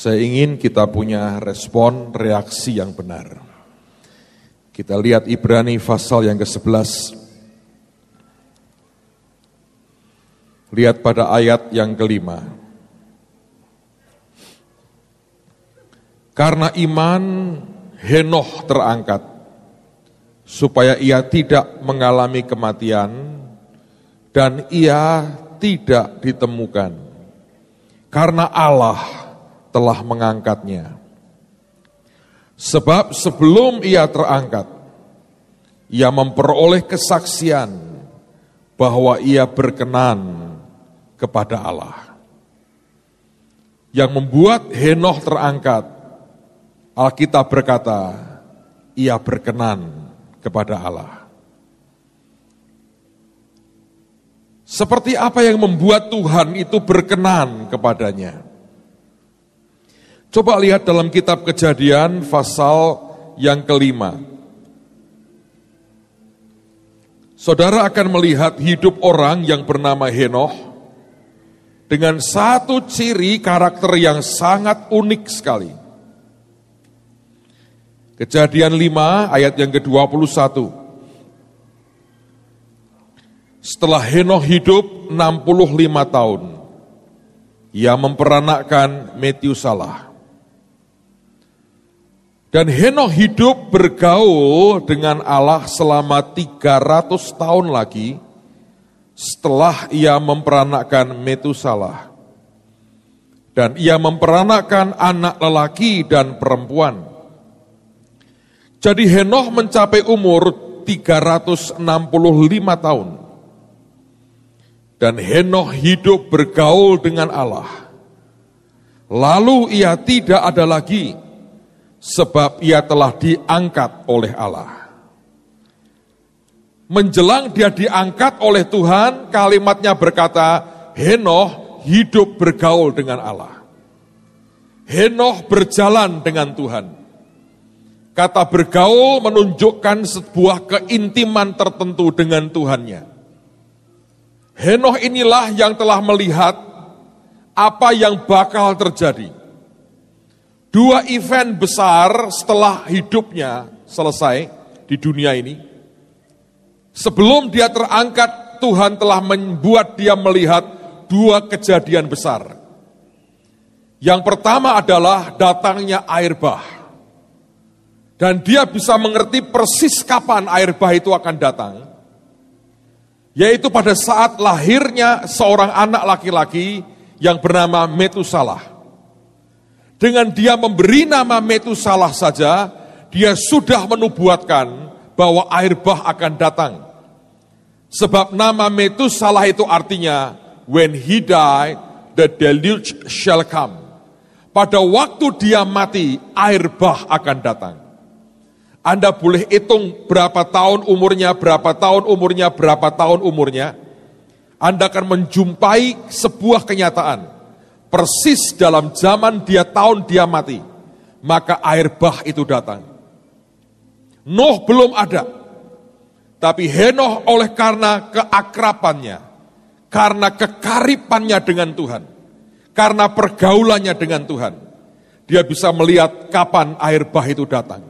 Saya ingin kita punya respon reaksi yang benar. Kita lihat Ibrani pasal yang ke-11. Lihat pada ayat yang kelima. Karena iman Henoh terangkat supaya ia tidak mengalami kematian dan ia tidak ditemukan karena Allah telah mengangkatnya. Sebab sebelum ia terangkat, ia memperoleh kesaksian bahwa ia berkenan kepada Allah. Yang membuat Henoh terangkat, Alkitab berkata, ia berkenan kepada Allah. Seperti apa yang membuat Tuhan itu berkenan kepadanya? Coba lihat dalam kitab kejadian pasal yang kelima. Saudara akan melihat hidup orang yang bernama Henoh dengan satu ciri karakter yang sangat unik sekali. Kejadian 5 ayat yang ke-21. Setelah Henoh hidup 65 tahun, ia memperanakkan Metusalah. Dan Henokh hidup bergaul dengan Allah selama 300 tahun lagi setelah ia memperanakkan Metusalah. Dan ia memperanakkan anak lelaki dan perempuan. Jadi Henokh mencapai umur 365 tahun. Dan Henokh hidup bergaul dengan Allah. Lalu ia tidak ada lagi sebab ia telah diangkat oleh Allah. Menjelang dia diangkat oleh Tuhan, kalimatnya berkata, Henoh hidup bergaul dengan Allah. Henoh berjalan dengan Tuhan. Kata bergaul menunjukkan sebuah keintiman tertentu dengan Tuhannya. Henoh inilah yang telah melihat apa yang bakal terjadi Dua event besar setelah hidupnya selesai di dunia ini. Sebelum dia terangkat, Tuhan telah membuat dia melihat dua kejadian besar. Yang pertama adalah datangnya air bah. Dan dia bisa mengerti persis kapan air bah itu akan datang. Yaitu pada saat lahirnya seorang anak laki-laki yang bernama Metusalah. Dengan dia memberi nama Metusalah saja, dia sudah menubuatkan bahwa air bah akan datang. Sebab nama Metusalah itu artinya, when he die, the deluge shall come. Pada waktu dia mati, air bah akan datang. Anda boleh hitung berapa tahun umurnya, berapa tahun umurnya, berapa tahun umurnya. Anda akan menjumpai sebuah kenyataan persis dalam zaman dia tahun dia mati, maka air bah itu datang. Nuh belum ada, tapi Henoh oleh karena keakrapannya, karena kekaripannya dengan Tuhan, karena pergaulannya dengan Tuhan, dia bisa melihat kapan air bah itu datang.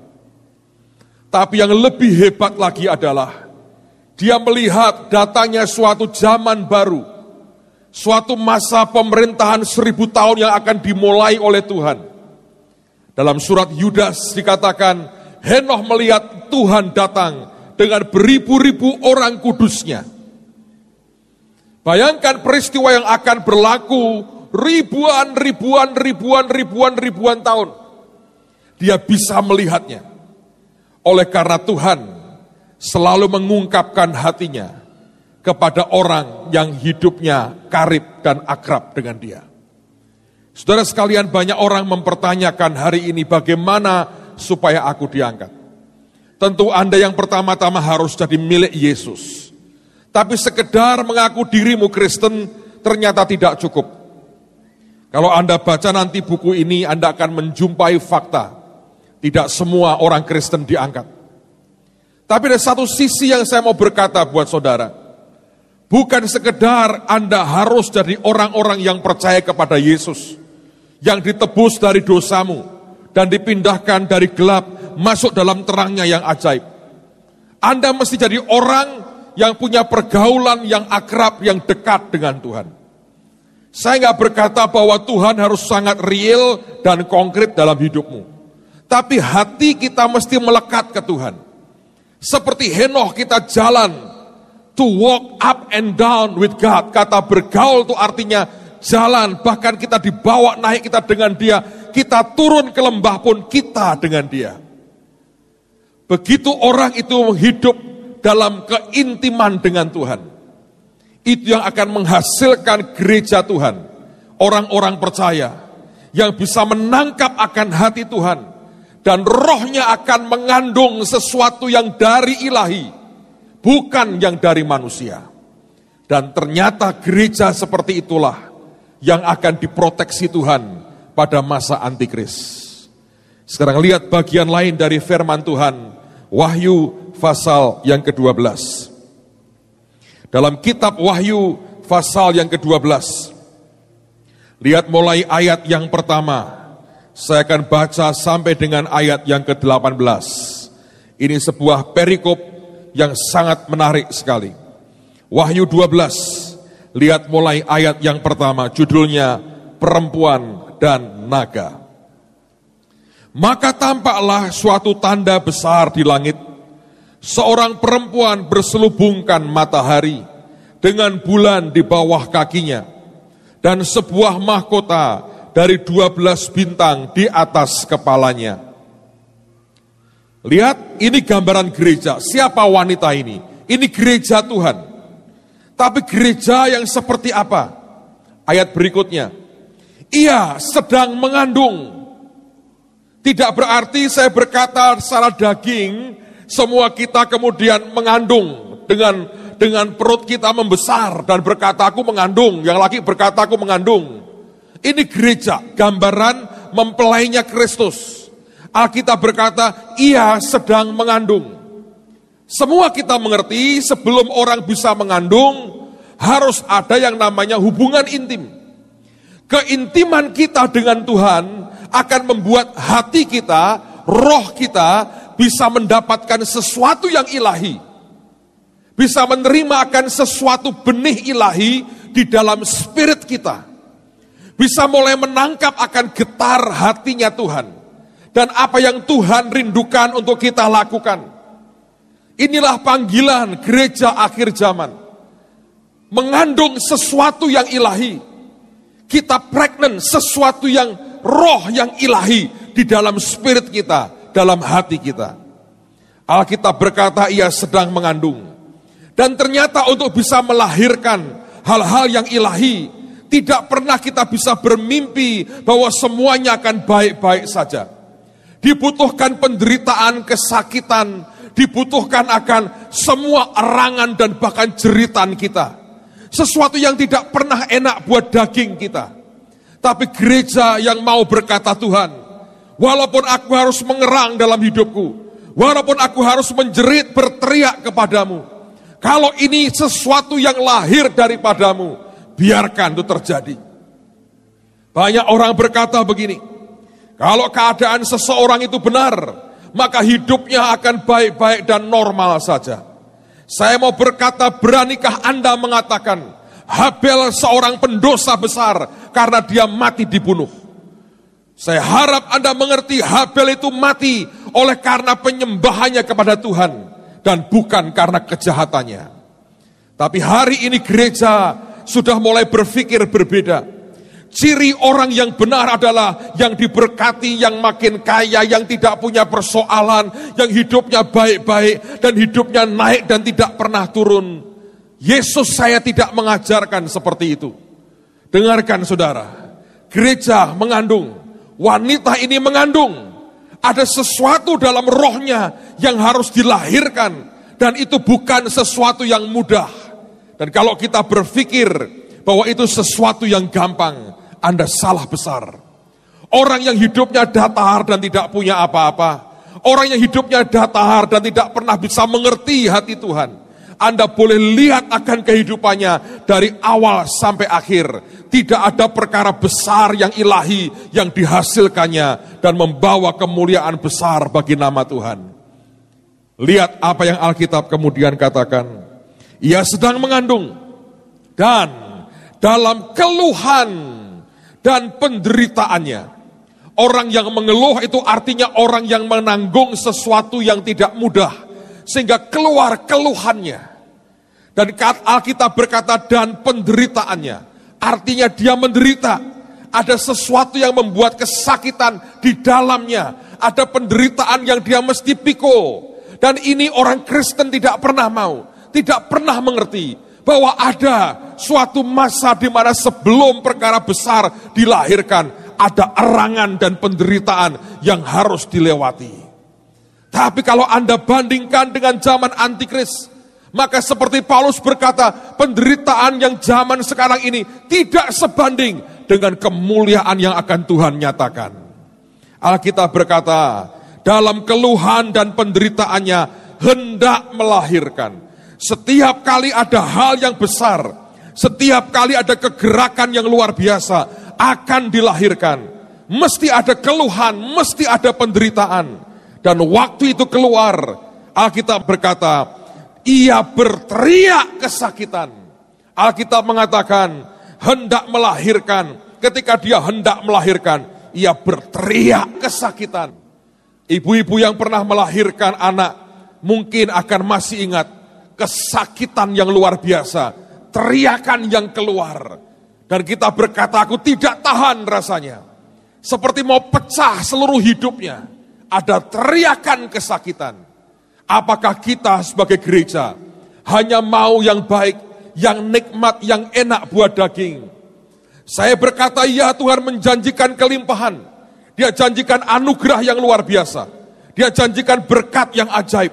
Tapi yang lebih hebat lagi adalah dia melihat datangnya suatu zaman baru, suatu masa pemerintahan seribu tahun yang akan dimulai oleh Tuhan. Dalam surat Yudas dikatakan, Henoh melihat Tuhan datang dengan beribu-ribu orang kudusnya. Bayangkan peristiwa yang akan berlaku ribuan, ribuan, ribuan, ribuan, ribuan tahun. Dia bisa melihatnya. Oleh karena Tuhan selalu mengungkapkan hatinya kepada orang yang hidupnya karib dan akrab dengan dia. Saudara sekalian banyak orang mempertanyakan hari ini bagaimana supaya aku diangkat. Tentu Anda yang pertama-tama harus jadi milik Yesus. Tapi sekedar mengaku dirimu Kristen ternyata tidak cukup. Kalau Anda baca nanti buku ini Anda akan menjumpai fakta. Tidak semua orang Kristen diangkat. Tapi ada satu sisi yang saya mau berkata buat saudara. Bukan sekedar Anda harus jadi orang-orang yang percaya kepada Yesus. yang ditebus dari dosamu dan dipindahkan dari gelap masuk dalam terangnya yang ajaib. Anda mesti jadi orang yang punya pergaulan yang akrab, yang dekat dengan Tuhan. Saya nggak berkata bahwa Tuhan harus sangat real dan konkret dalam hidupmu. Tapi hati kita mesti melekat ke Tuhan. Seperti Henoh kita jalan to walk up and down with God. Kata bergaul itu artinya jalan, bahkan kita dibawa naik kita dengan dia, kita turun ke lembah pun kita dengan dia. Begitu orang itu hidup dalam keintiman dengan Tuhan, itu yang akan menghasilkan gereja Tuhan, orang-orang percaya yang bisa menangkap akan hati Tuhan, dan rohnya akan mengandung sesuatu yang dari ilahi, bukan yang dari manusia. Dan ternyata gereja seperti itulah yang akan diproteksi Tuhan pada masa antikris. Sekarang lihat bagian lain dari firman Tuhan Wahyu pasal yang ke-12. Dalam kitab Wahyu pasal yang ke-12. Lihat mulai ayat yang pertama. Saya akan baca sampai dengan ayat yang ke-18. Ini sebuah perikop yang sangat menarik sekali. Wahyu 12, lihat mulai ayat yang pertama, judulnya Perempuan dan Naga. Maka tampaklah suatu tanda besar di langit. Seorang perempuan berselubungkan matahari dengan bulan di bawah kakinya. Dan sebuah mahkota dari dua belas bintang di atas kepalanya. Lihat, ini gambaran gereja. Siapa wanita ini? Ini gereja Tuhan. Tapi gereja yang seperti apa? Ayat berikutnya. Ia sedang mengandung tidak berarti saya berkata secara daging, semua kita kemudian mengandung dengan dengan perut kita membesar dan berkata aku mengandung, yang lagi berkata aku mengandung. Ini gereja, gambaran mempelainya Kristus. Alkitab berkata, ia sedang mengandung. Semua kita mengerti sebelum orang bisa mengandung, harus ada yang namanya hubungan intim. Keintiman kita dengan Tuhan akan membuat hati kita, roh kita bisa mendapatkan sesuatu yang ilahi. Bisa menerima akan sesuatu benih ilahi di dalam spirit kita. Bisa mulai menangkap akan getar hatinya Tuhan. Dan apa yang Tuhan rindukan untuk kita lakukan. Inilah panggilan gereja akhir zaman. Mengandung sesuatu yang ilahi. Kita pregnant sesuatu yang roh yang ilahi di dalam spirit kita, dalam hati kita. Alkitab berkata ia sedang mengandung. Dan ternyata untuk bisa melahirkan hal-hal yang ilahi, tidak pernah kita bisa bermimpi bahwa semuanya akan baik-baik saja. Dibutuhkan penderitaan, kesakitan, dibutuhkan akan semua erangan dan bahkan jeritan kita. Sesuatu yang tidak pernah enak buat daging kita tapi gereja yang mau berkata Tuhan, walaupun aku harus mengerang dalam hidupku, walaupun aku harus menjerit berteriak kepadamu, kalau ini sesuatu yang lahir daripadamu, biarkan itu terjadi. Banyak orang berkata begini, kalau keadaan seseorang itu benar, maka hidupnya akan baik-baik dan normal saja. Saya mau berkata, beranikah Anda mengatakan, Habel seorang pendosa besar karena dia mati dibunuh. Saya harap Anda mengerti Habel itu mati oleh karena penyembahannya kepada Tuhan dan bukan karena kejahatannya. Tapi hari ini gereja sudah mulai berpikir berbeda. Ciri orang yang benar adalah yang diberkati, yang makin kaya, yang tidak punya persoalan, yang hidupnya baik-baik dan hidupnya naik dan tidak pernah turun. Yesus saya tidak mengajarkan seperti itu. Dengarkan saudara, gereja mengandung, wanita ini mengandung. Ada sesuatu dalam rohnya yang harus dilahirkan. Dan itu bukan sesuatu yang mudah. Dan kalau kita berpikir bahwa itu sesuatu yang gampang, Anda salah besar. Orang yang hidupnya datar dan tidak punya apa-apa. Orang yang hidupnya datar dan tidak pernah bisa mengerti hati Tuhan Anda boleh lihat akan kehidupannya dari awal sampai akhir. Tidak ada perkara besar yang ilahi yang dihasilkannya dan membawa kemuliaan besar bagi nama Tuhan. Lihat apa yang Alkitab kemudian katakan. Ia sedang mengandung dan dalam keluhan dan penderitaannya. Orang yang mengeluh itu artinya orang yang menanggung sesuatu yang tidak mudah. Sehingga keluar keluhannya. Dan Alkitab berkata dan penderitaannya. Artinya dia menderita. Ada sesuatu yang membuat kesakitan di dalamnya. Ada penderitaan yang dia mesti pikul. Dan ini orang Kristen tidak pernah mau. Tidak pernah mengerti. Bahwa ada suatu masa di mana sebelum perkara besar dilahirkan. Ada erangan dan penderitaan yang harus dilewati. Tapi kalau Anda bandingkan dengan zaman antikris, maka seperti Paulus berkata, penderitaan yang zaman sekarang ini tidak sebanding dengan kemuliaan yang akan Tuhan nyatakan. Alkitab berkata, dalam keluhan dan penderitaannya hendak melahirkan. Setiap kali ada hal yang besar, setiap kali ada kegerakan yang luar biasa akan dilahirkan. Mesti ada keluhan, mesti ada penderitaan. Dan waktu itu keluar, Alkitab berkata, ia berteriak kesakitan. Alkitab mengatakan hendak melahirkan. Ketika dia hendak melahirkan, ia berteriak kesakitan. Ibu-ibu yang pernah melahirkan anak mungkin akan masih ingat kesakitan yang luar biasa, teriakan yang keluar. Dan kita berkata, aku tidak tahan rasanya. Seperti mau pecah seluruh hidupnya. Ada teriakan kesakitan. Apakah kita sebagai gereja hanya mau yang baik, yang nikmat, yang enak buat daging? Saya berkata, ya Tuhan menjanjikan kelimpahan. Dia janjikan anugerah yang luar biasa. Dia janjikan berkat yang ajaib.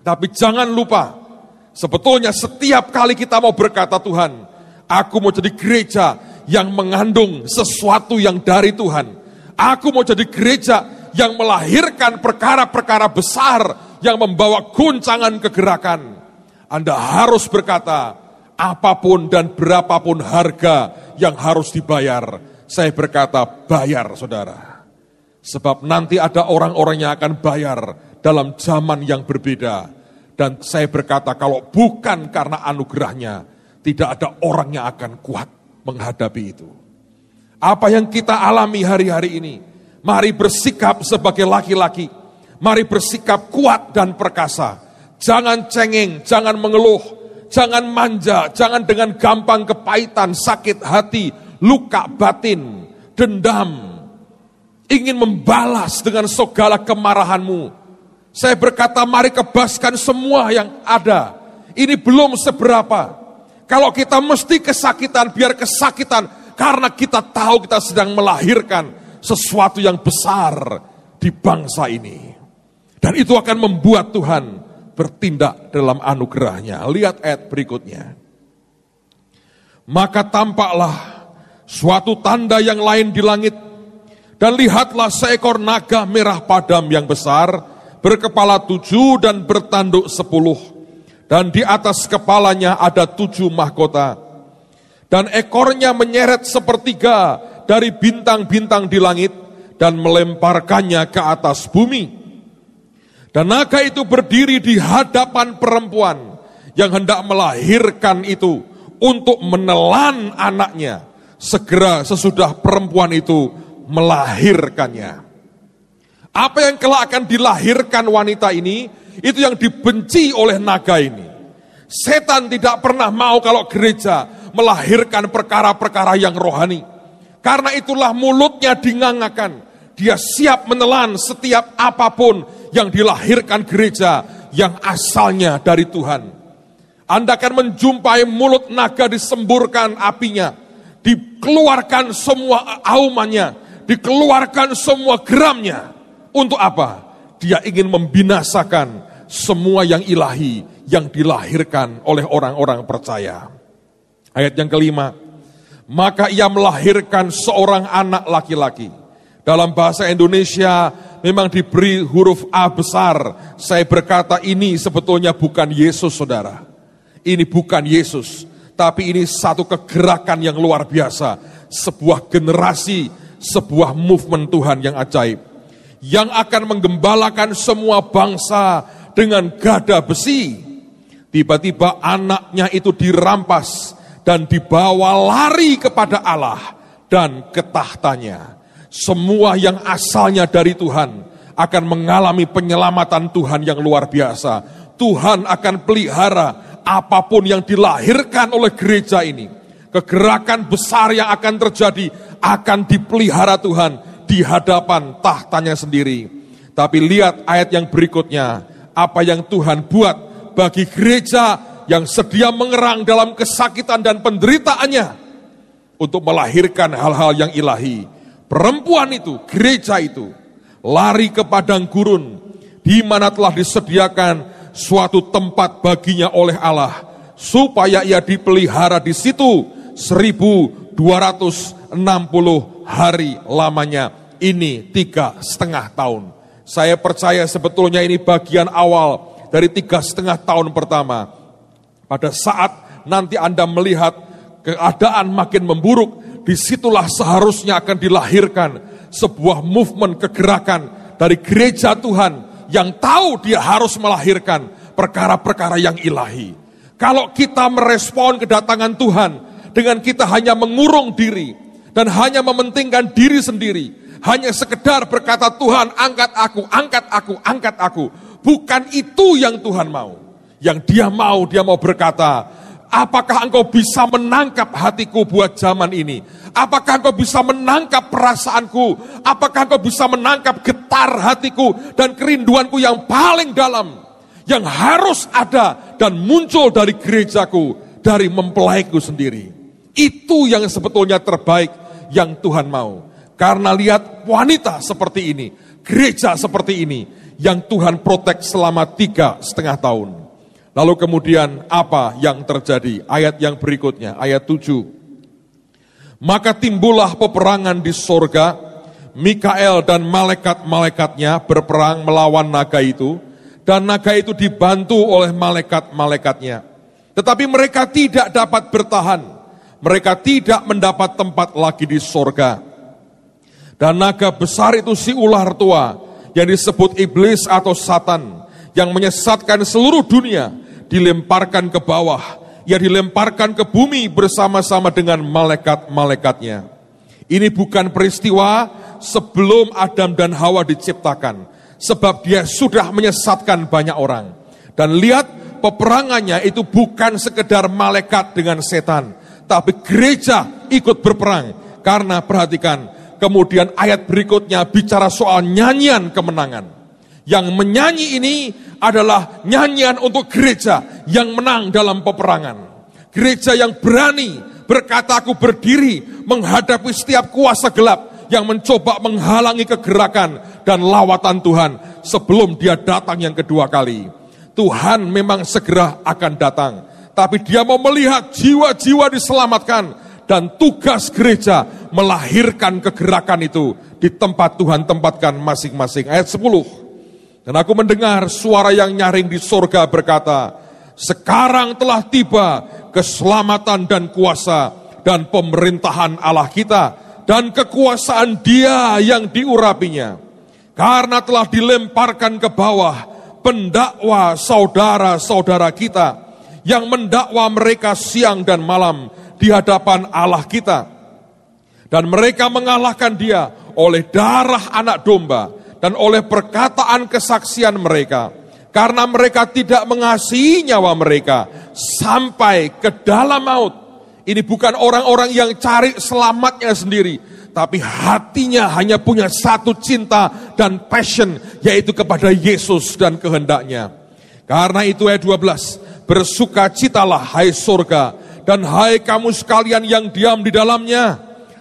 Tapi jangan lupa, sebetulnya setiap kali kita mau berkata Tuhan, aku mau jadi gereja yang mengandung sesuatu yang dari Tuhan. Aku mau jadi gereja yang melahirkan perkara-perkara besar yang membawa guncangan kegerakan. Anda harus berkata, apa pun dan berapapun harga yang harus dibayar, saya berkata bayar saudara. Sebab nanti ada orang-orang yang akan bayar dalam zaman yang berbeda. Dan saya berkata kalau bukan karena anugerahnya, tidak ada orang yang akan kuat menghadapi itu. Apa yang kita alami hari-hari ini, mari bersikap sebagai laki-laki Mari bersikap kuat dan perkasa. Jangan cengeng, jangan mengeluh, jangan manja, jangan dengan gampang kepahitan, sakit hati, luka batin, dendam, ingin membalas dengan segala kemarahanmu. Saya berkata mari kebaskan semua yang ada. Ini belum seberapa. Kalau kita mesti kesakitan, biar kesakitan. Karena kita tahu kita sedang melahirkan sesuatu yang besar di bangsa ini. Dan itu akan membuat Tuhan bertindak dalam anugerahnya. Lihat ayat berikutnya. Maka tampaklah suatu tanda yang lain di langit. Dan lihatlah seekor naga merah padam yang besar, berkepala tujuh dan bertanduk sepuluh. Dan di atas kepalanya ada tujuh mahkota. Dan ekornya menyeret sepertiga dari bintang-bintang di langit dan melemparkannya ke atas bumi dan naga itu berdiri di hadapan perempuan yang hendak melahirkan itu untuk menelan anaknya segera sesudah perempuan itu melahirkannya. Apa yang kelak akan dilahirkan wanita ini, itu yang dibenci oleh naga ini. Setan tidak pernah mau kalau gereja melahirkan perkara-perkara yang rohani. Karena itulah mulutnya dingangakan. Dia siap menelan setiap apa pun yang dilahirkan gereja yang asalnya dari Tuhan. Anda akan menjumpai mulut naga disemburkan apinya, dikeluarkan semua aumannya, dikeluarkan semua geramnya. Untuk apa? Dia ingin membinasakan semua yang ilahi yang dilahirkan oleh orang-orang percaya. Ayat yang kelima, maka ia melahirkan seorang anak laki-laki. Dalam bahasa Indonesia memang diberi huruf A besar. Saya berkata ini sebetulnya bukan Yesus saudara. Ini bukan Yesus, tapi ini satu kegerakan yang luar biasa, sebuah generasi, sebuah movement Tuhan yang ajaib, yang akan menggembalakan semua bangsa dengan gada besi. Tiba-tiba anaknya itu dirampas dan dibawa lari kepada Allah dan ketahtanya. Semua yang asalnya dari Tuhan akan mengalami penyelamatan Tuhan yang luar biasa. Tuhan akan pelihara apa pun yang dilahirkan oleh gereja ini, kegerakan besar yang akan terjadi akan dipelihara Tuhan di hadapan tahtanya sendiri. Tapi lihat ayat yang berikutnya, apa yang Tuhan buat bagi gereja yang sedia mengerang dalam kesakitan dan penderitaannya untuk melahirkan hal-hal yang ilahi. Perempuan itu, gereja itu, lari ke padang gurun, di mana telah disediakan suatu tempat baginya oleh Allah supaya ia dipelihara di situ 1260 hari lamanya ini tiga setengah tahun. Saya percaya sebetulnya ini bagian awal dari tiga setengah tahun pertama. Pada saat nanti Anda melihat keadaan makin memburuk, di situlah seharusnya akan dilahirkan sebuah movement kegerakan dari gereja Tuhan yang tahu dia harus melahirkan perkara-perkara yang ilahi. Kalau kita merespon kedatangan Tuhan dengan kita hanya mengurung diri dan hanya mementingkan diri sendiri, hanya sekedar berkata Tuhan angkat aku, angkat aku, angkat aku. Bukan itu yang Tuhan mau. Yang dia mau, dia mau berkata, apakah engkau bisa menangkap hatiku buat zaman ini? Apakah engkau bisa menangkap perasaanku? Apakah engkau bisa menangkap getar hatiku dan kerinduanku yang paling dalam? Yang harus ada dan muncul dari gerejaku, dari mempelaiku sendiri. Itu yang sebetulnya terbaik yang Tuhan mau. Karena lihat wanita seperti ini, gereja seperti ini, yang Tuhan protek selama tiga setengah tahun. Lalu kemudian apa yang terjadi? Ayat yang berikutnya, ayat 7. Maka timbullah peperangan di sorga, Mikael dan malaikat-malaikatnya berperang melawan naga itu, dan naga itu dibantu oleh malaikat-malaikatnya. Tetapi mereka tidak dapat bertahan, mereka tidak mendapat tempat lagi di sorga. Dan naga besar itu si ular tua, yang disebut iblis atau satan, yang menyesatkan seluruh dunia, dilemparkan ke bawah, ia dilemparkan ke bumi bersama-sama dengan malaikat-malaikatnya. Ini bukan peristiwa sebelum Adam dan Hawa diciptakan, sebab dia sudah menyesatkan banyak orang. Dan lihat peperangannya itu bukan sekedar malaikat dengan setan, tapi gereja ikut berperang. Karena perhatikan, kemudian ayat berikutnya bicara soal nyanyian kemenangan. Yang menyanyi ini adalah nyanyian untuk gereja yang menang dalam peperangan. Gereja yang berani berkata aku berdiri menghadapi setiap kuasa gelap yang mencoba menghalangi kegerakan dan lawatan Tuhan sebelum dia datang yang kedua kali. Tuhan memang segera akan datang. Tapi dia mau melihat jiwa-jiwa diselamatkan. Dan tugas gereja melahirkan kegerakan itu di tempat Tuhan tempatkan masing-masing. Ayat 10. Dan aku mendengar suara yang nyaring di sorga berkata, sekarang telah tiba keselamatan dan kuasa dan pemerintahan Allah kita dan kekuasaan dia yang diurapinya. Karena telah dilemparkan ke bawah pendakwa saudara-saudara kita yang mendakwa mereka siang dan malam di hadapan Allah kita. Dan mereka mengalahkan dia oleh darah anak domba dan oleh perkataan kesaksian mereka. Karena mereka tidak mengasihi nyawa mereka sampai ke dalam maut. Ini bukan orang-orang yang cari selamatnya sendiri, tapi hatinya hanya punya satu cinta dan passion, yaitu kepada Yesus dan kehendaknya. Karena itu ayat 12, bersukacitalah hai surga, dan hai kamu sekalian yang diam di dalamnya.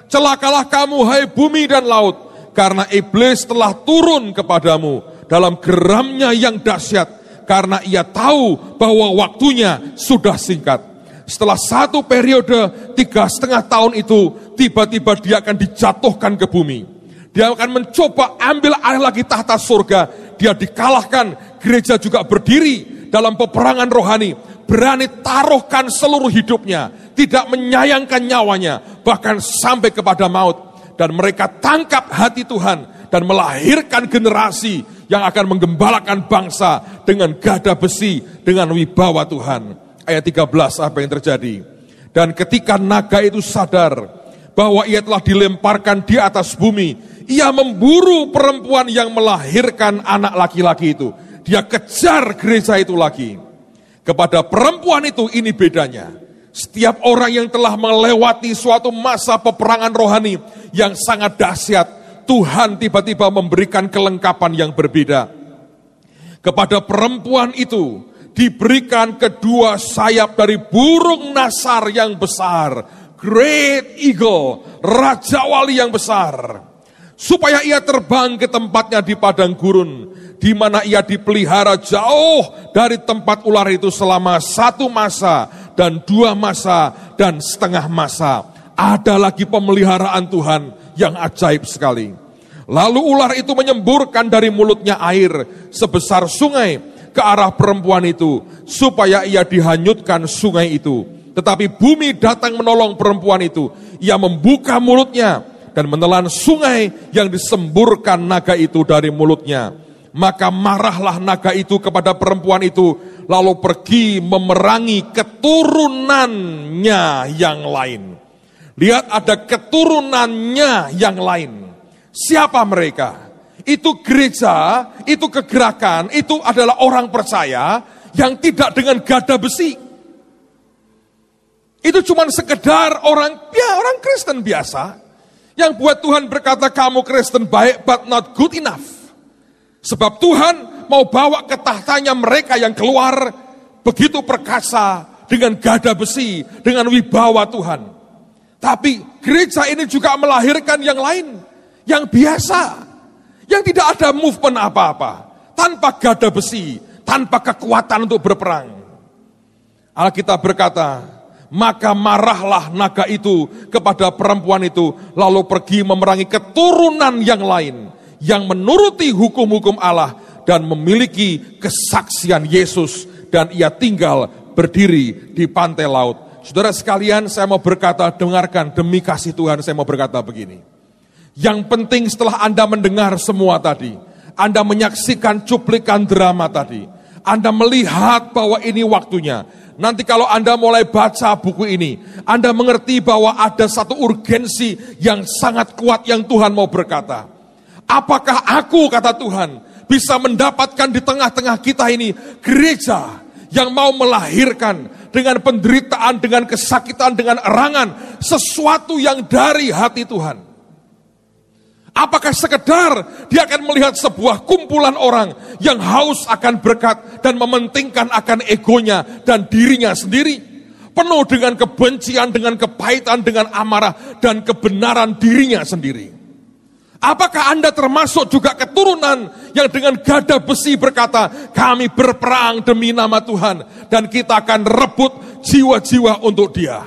Celakalah kamu hai bumi dan laut, karena iblis telah turun kepadamu dalam geramnya yang dahsyat karena ia tahu bahwa waktunya sudah singkat. Setelah satu periode tiga setengah tahun itu, tiba-tiba dia akan dijatuhkan ke bumi. Dia akan mencoba ambil air lagi tahta surga. Dia dikalahkan, gereja juga berdiri dalam peperangan rohani. Berani taruhkan seluruh hidupnya, tidak menyayangkan nyawanya, bahkan sampai kepada maut. Dan mereka tangkap hati Tuhan dan melahirkan generasi yang akan menggembalakan bangsa dengan gada besi, dengan wibawa Tuhan. Ayat 13 apa yang terjadi? Dan ketika naga itu sadar bahwa ia telah dilemparkan di atas bumi, ia memburu perempuan yang melahirkan anak laki-laki itu. Dia kejar gereja itu lagi. Kepada perempuan itu ini bedanya. Setiap orang yang telah melewati suatu masa peperangan rohani yang sangat dahsyat, Tuhan tiba-tiba memberikan kelengkapan yang berbeda. Kepada perempuan itu diberikan kedua sayap dari burung nasar yang besar, great eagle, raja wali yang besar. Supaya ia terbang ke tempatnya di padang gurun, di mana ia dipelihara jauh dari tempat ular itu selama satu masa dan dua masa dan setengah masa. Ada lagi pemeliharaan Tuhan yang ajaib sekali. Lalu ular itu menyemburkan dari mulutnya air sebesar sungai ke arah perempuan itu, supaya ia dihanyutkan sungai itu. Tetapi bumi datang menolong perempuan itu. Ia membuka mulutnya dan menelan sungai yang disemburkan naga itu dari mulutnya maka marahlah naga itu kepada perempuan itu, lalu pergi memerangi keturunannya yang lain. Lihat ada keturunannya yang lain. Siapa mereka? Itu gereja, itu kegerakan, itu adalah orang percaya yang tidak dengan gada besi. Itu cuma sekedar orang, ya orang Kristen biasa. Yang buat Tuhan berkata kamu Kristen baik but not good enough. Sebab Tuhan mau bawa ke tahtanya mereka yang keluar begitu perkasa dengan gada besi, dengan wibawa Tuhan. Tapi gereja ini juga melahirkan yang lain, yang biasa, yang tidak ada movement apa-apa, tanpa gada besi, tanpa kekuatan untuk berperang. Alkitab berkata, maka marahlah naga itu kepada perempuan itu, lalu pergi memerangi keturunan yang lain yang menuruti hukum-hukum Allah dan memiliki kesaksian Yesus dan ia tinggal berdiri di pantai laut. Saudara sekalian, saya mau berkata, dengarkan demi kasih Tuhan, saya mau berkata begini. Yang penting setelah Anda mendengar semua tadi, Anda menyaksikan cuplikan drama tadi, Anda melihat bahwa ini waktunya. Nanti kalau Anda mulai baca buku ini, Anda mengerti bahwa ada satu urgensi yang sangat kuat yang Tuhan mau berkata. Apakah aku, kata Tuhan, bisa mendapatkan di tengah-tengah kita ini gereja yang mau melahirkan dengan penderitaan, dengan kesakitan, dengan erangan, sesuatu yang dari hati Tuhan. Apakah sekedar dia akan melihat sebuah kumpulan orang yang haus akan berkat dan mementingkan akan egonya dan dirinya sendiri? Penuh dengan kebencian, dengan kepahitan, dengan amarah, dan kebenaran dirinya sendiri. Apakah Anda termasuk juga keturunan yang dengan gada besi berkata, kami berperang demi nama Tuhan dan kita akan rebut jiwa-jiwa untuk dia?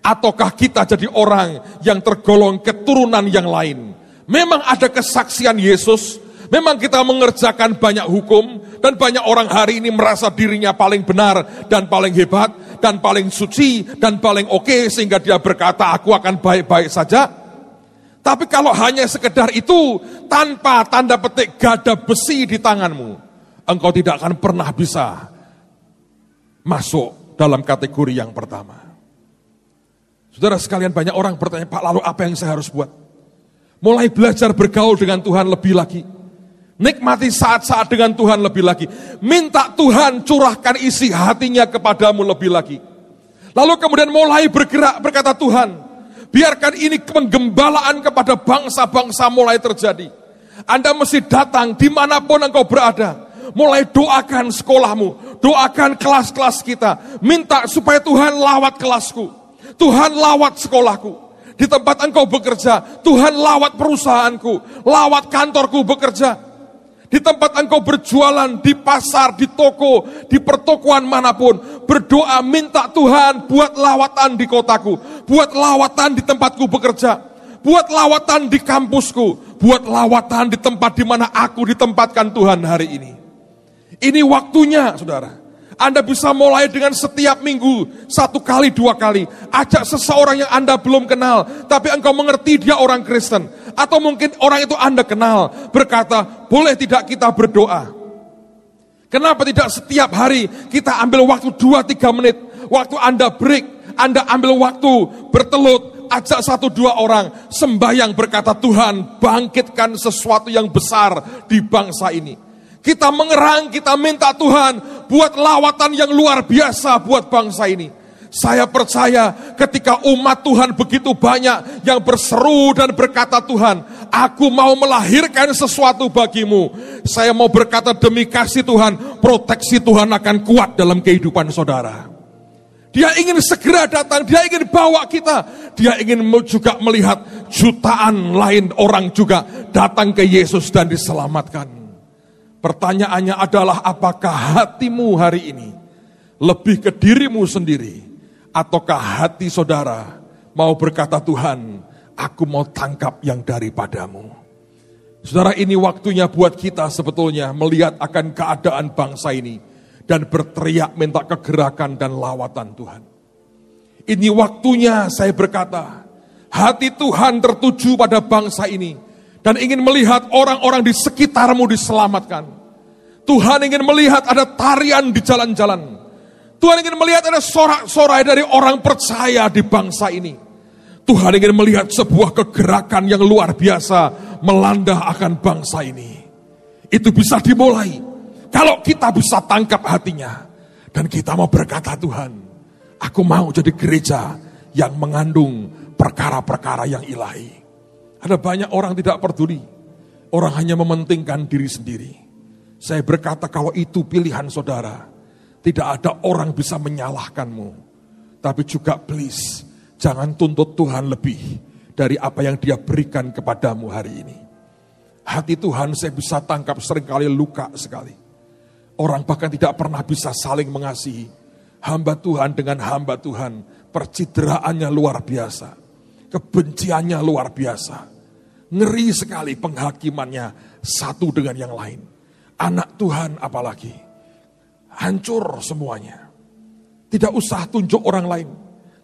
Ataukah kita jadi orang yang tergolong keturunan yang lain? Memang ada kesaksian Yesus, memang kita mengerjakan banyak hukum, dan banyak orang hari ini merasa dirinya paling benar dan paling hebat, dan paling suci, dan paling oke, okay, sehingga dia berkata, aku akan baik-baik saja. Tapi kalau hanya sekedar itu, tanpa tanda petik gada besi di tanganmu, engkau tidak akan pernah bisa masuk dalam kategori yang pertama. Saudara sekalian banyak orang bertanya, Pak lalu apa yang saya harus buat? Mulai belajar bergaul dengan Tuhan lebih lagi. Nikmati saat-saat dengan Tuhan lebih lagi. Minta Tuhan curahkan isi hatinya kepadamu lebih lagi. Lalu kemudian mulai bergerak berkata Tuhan, Biarkan ini penggembalaan kepada bangsa-bangsa mulai terjadi. Anda mesti datang di mana pun engkau berada. Mulai doakan sekolahmu, doakan kelas-kelas kita. Minta supaya Tuhan lawat kelasku. Tuhan lawat sekolahku. Di tempat engkau bekerja, Tuhan lawat perusahaanku, lawat kantorku bekerja. Di tempat engkau berjualan, di pasar, di toko, di pertokoan mana pun. Berdoa minta Tuhan buat lawatan di kotaku. Buat lawatan di tempatku bekerja. Buat lawatan di kampusku. Buat lawatan di tempat di mana aku ditempatkan Tuhan hari ini. Ini waktunya saudara. Anda bisa mulai dengan setiap minggu, satu kali, dua kali. Ajak seseorang yang Anda belum kenal, tapi engkau mengerti dia orang Kristen. Atau mungkin orang itu Anda kenal, berkata, boleh tidak kita berdoa? Kenapa tidak setiap hari kita ambil waktu dua, tiga menit, waktu Anda break, Anda ambil waktu bertelut, ajak satu dua orang, sembahyang berkata, Tuhan bangkitkan sesuatu yang besar di bangsa ini. Kita mengerang, kita minta Tuhan buat lawatan yang luar biasa buat bangsa ini. Saya percaya ketika umat Tuhan begitu banyak yang berseru dan berkata Tuhan, aku mau melahirkan sesuatu bagimu. Saya mau berkata demi kasih Tuhan, proteksi Tuhan akan kuat dalam kehidupan saudara. Dia ingin segera datang, dia ingin bawa kita. Dia ingin juga melihat jutaan lain orang juga datang ke Yesus dan diselamatkan. Pertanyaannya adalah apakah hatimu hari ini lebih ke dirimu sendiri ataukah hati saudara mau berkata Tuhan, aku mau tangkap yang daripadamu. Saudara ini waktunya buat kita sebetulnya melihat akan keadaan bangsa ini dan berteriak minta kegerakan dan lawatan Tuhan. Ini waktunya saya berkata, hati Tuhan tertuju pada bangsa ini dan ingin melihat orang-orang di sekitarmu diselamatkan. Tuhan ingin melihat ada tarian di jalan-jalan. Tuhan ingin melihat ada sorak-sorai dari orang percaya di bangsa ini. Tuhan ingin melihat sebuah kegerakan yang luar biasa melanda akan bangsa ini. Itu bisa dimulai kalau kita bisa tangkap hatinya dan kita mau berkata Tuhan, aku mau jadi gereja yang mengandung perkara-perkara yang ilahi. Ada banyak orang tidak peduli. Orang hanya mementingkan diri sendiri. Saya berkata kalau itu pilihan saudara, tidak ada orang bisa menyalahkanmu. Tapi juga please, jangan tuntut Tuhan lebih dari apa yang dia berikan kepadamu hari ini. Hati Tuhan saya bisa tangkap sering kali luka sekali. Orang bahkan tidak pernah bisa saling mengasihi. Hamba Tuhan dengan hamba Tuhan, percideraannya luar biasa. Kebenciannya luar biasa Ngeri sekali penghakimannya satu dengan yang lain. Anak Tuhan apalagi. Hancur semuanya. Tidak usah tunjuk orang lain.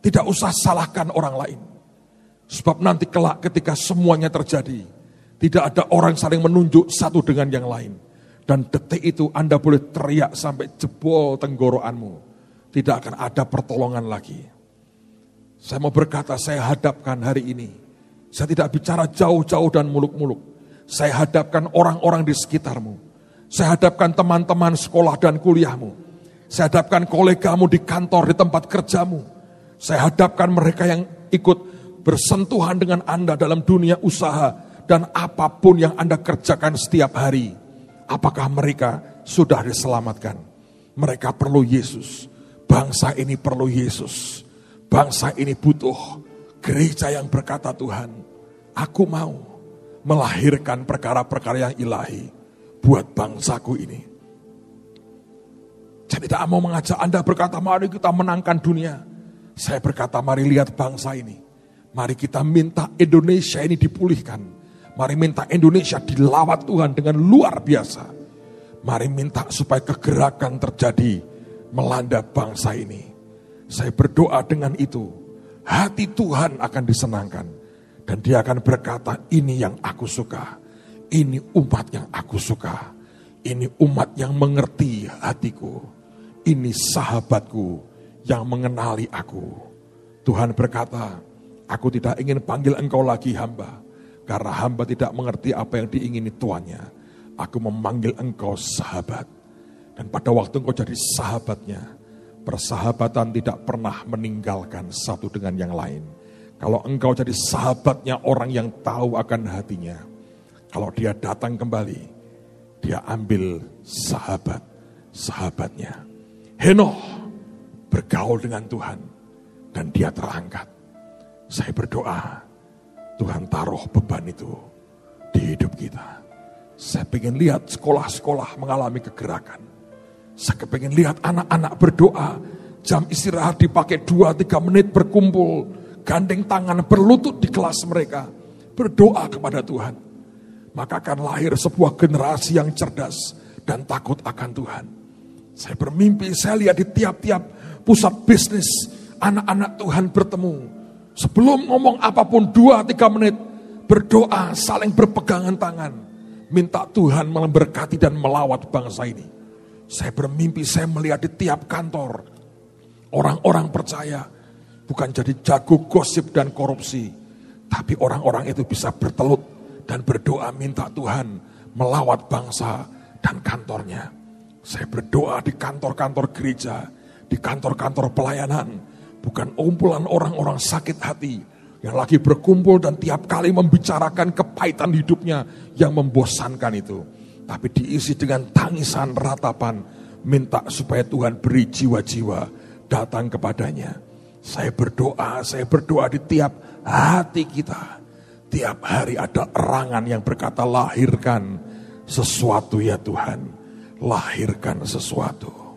Tidak usah salahkan orang lain. Sebab nanti kelak ketika semuanya terjadi. Tidak ada orang saling menunjuk satu dengan yang lain. Dan detik itu Anda boleh teriak sampai jebol tenggorokanmu. Tidak akan ada pertolongan lagi. Saya mau berkata, saya hadapkan hari ini saya tidak bicara jauh-jauh dan muluk-muluk. Saya hadapkan orang-orang di sekitarmu. Saya hadapkan teman-teman sekolah dan kuliahmu. Saya hadapkan kolegamu di kantor, di tempat kerjamu. Saya hadapkan mereka yang ikut bersentuhan dengan Anda dalam dunia usaha dan apa pun yang Anda kerjakan setiap hari. Apakah mereka sudah diselamatkan? Mereka perlu Yesus. Bangsa ini perlu Yesus. Bangsa ini butuh Gereja yang berkata Tuhan, aku mau melahirkan perkara-perkara yang ilahi buat bangsaku ini. Saya tidak mau mengajak Anda berkata, mari kita menangkan dunia. Saya berkata, mari lihat bangsa ini. Mari kita minta Indonesia ini dipulihkan. Mari minta Indonesia dilawat Tuhan dengan luar biasa. Mari minta supaya kegerakan terjadi melanda bangsa ini. Saya berdoa dengan itu hati Tuhan akan disenangkan. Dan dia akan berkata, ini yang aku suka. Ini umat yang aku suka. Ini umat yang mengerti hatiku. Ini sahabatku yang mengenali aku. Tuhan berkata, aku tidak ingin panggil engkau lagi hamba. Karena hamba tidak mengerti apa yang diingini tuannya. Aku memanggil engkau sahabat. Dan pada waktu engkau jadi sahabatnya, Persahabatan tidak pernah meninggalkan satu dengan yang lain. Kalau engkau jadi sahabatnya orang yang tahu akan hatinya, kalau dia datang kembali, dia ambil sahabat, sahabatnya. Henoh bergaul dengan Tuhan dan dia terangkat. Saya berdoa, Tuhan taruh beban itu di hidup kita. Saya ingin lihat sekolah-sekolah mengalami kegerakan. Saya kepengen lihat anak-anak berdoa. Jam istirahat dipakai 2-3 menit berkumpul. Gandeng tangan berlutut di kelas mereka. Berdoa kepada Tuhan. Maka akan lahir sebuah generasi yang cerdas dan takut akan Tuhan. Saya bermimpi, saya lihat di tiap-tiap pusat bisnis, anak-anak Tuhan bertemu. Sebelum ngomong apa pun, dua, tiga menit, berdoa, saling berpegangan tangan. Minta Tuhan memberkati dan melawat bangsa ini. Saya bermimpi, saya melihat di tiap kantor. Orang-orang percaya, bukan jadi jago gosip dan korupsi. Tapi orang-orang itu bisa bertelut dan berdoa minta Tuhan melawat bangsa dan kantornya. Saya berdoa di kantor-kantor gereja, di kantor-kantor pelayanan, bukan kumpulan orang-orang sakit hati yang lagi berkumpul dan tiap kali membicarakan kepahitan hidupnya yang membosankan itu. Tapi diisi dengan tangisan ratapan, minta supaya Tuhan beri jiwa-jiwa datang kepadanya. Saya berdoa, saya berdoa di tiap hati kita. Tiap hari ada erangan yang berkata lahirkan sesuatu ya Tuhan lahirkan sesuatu.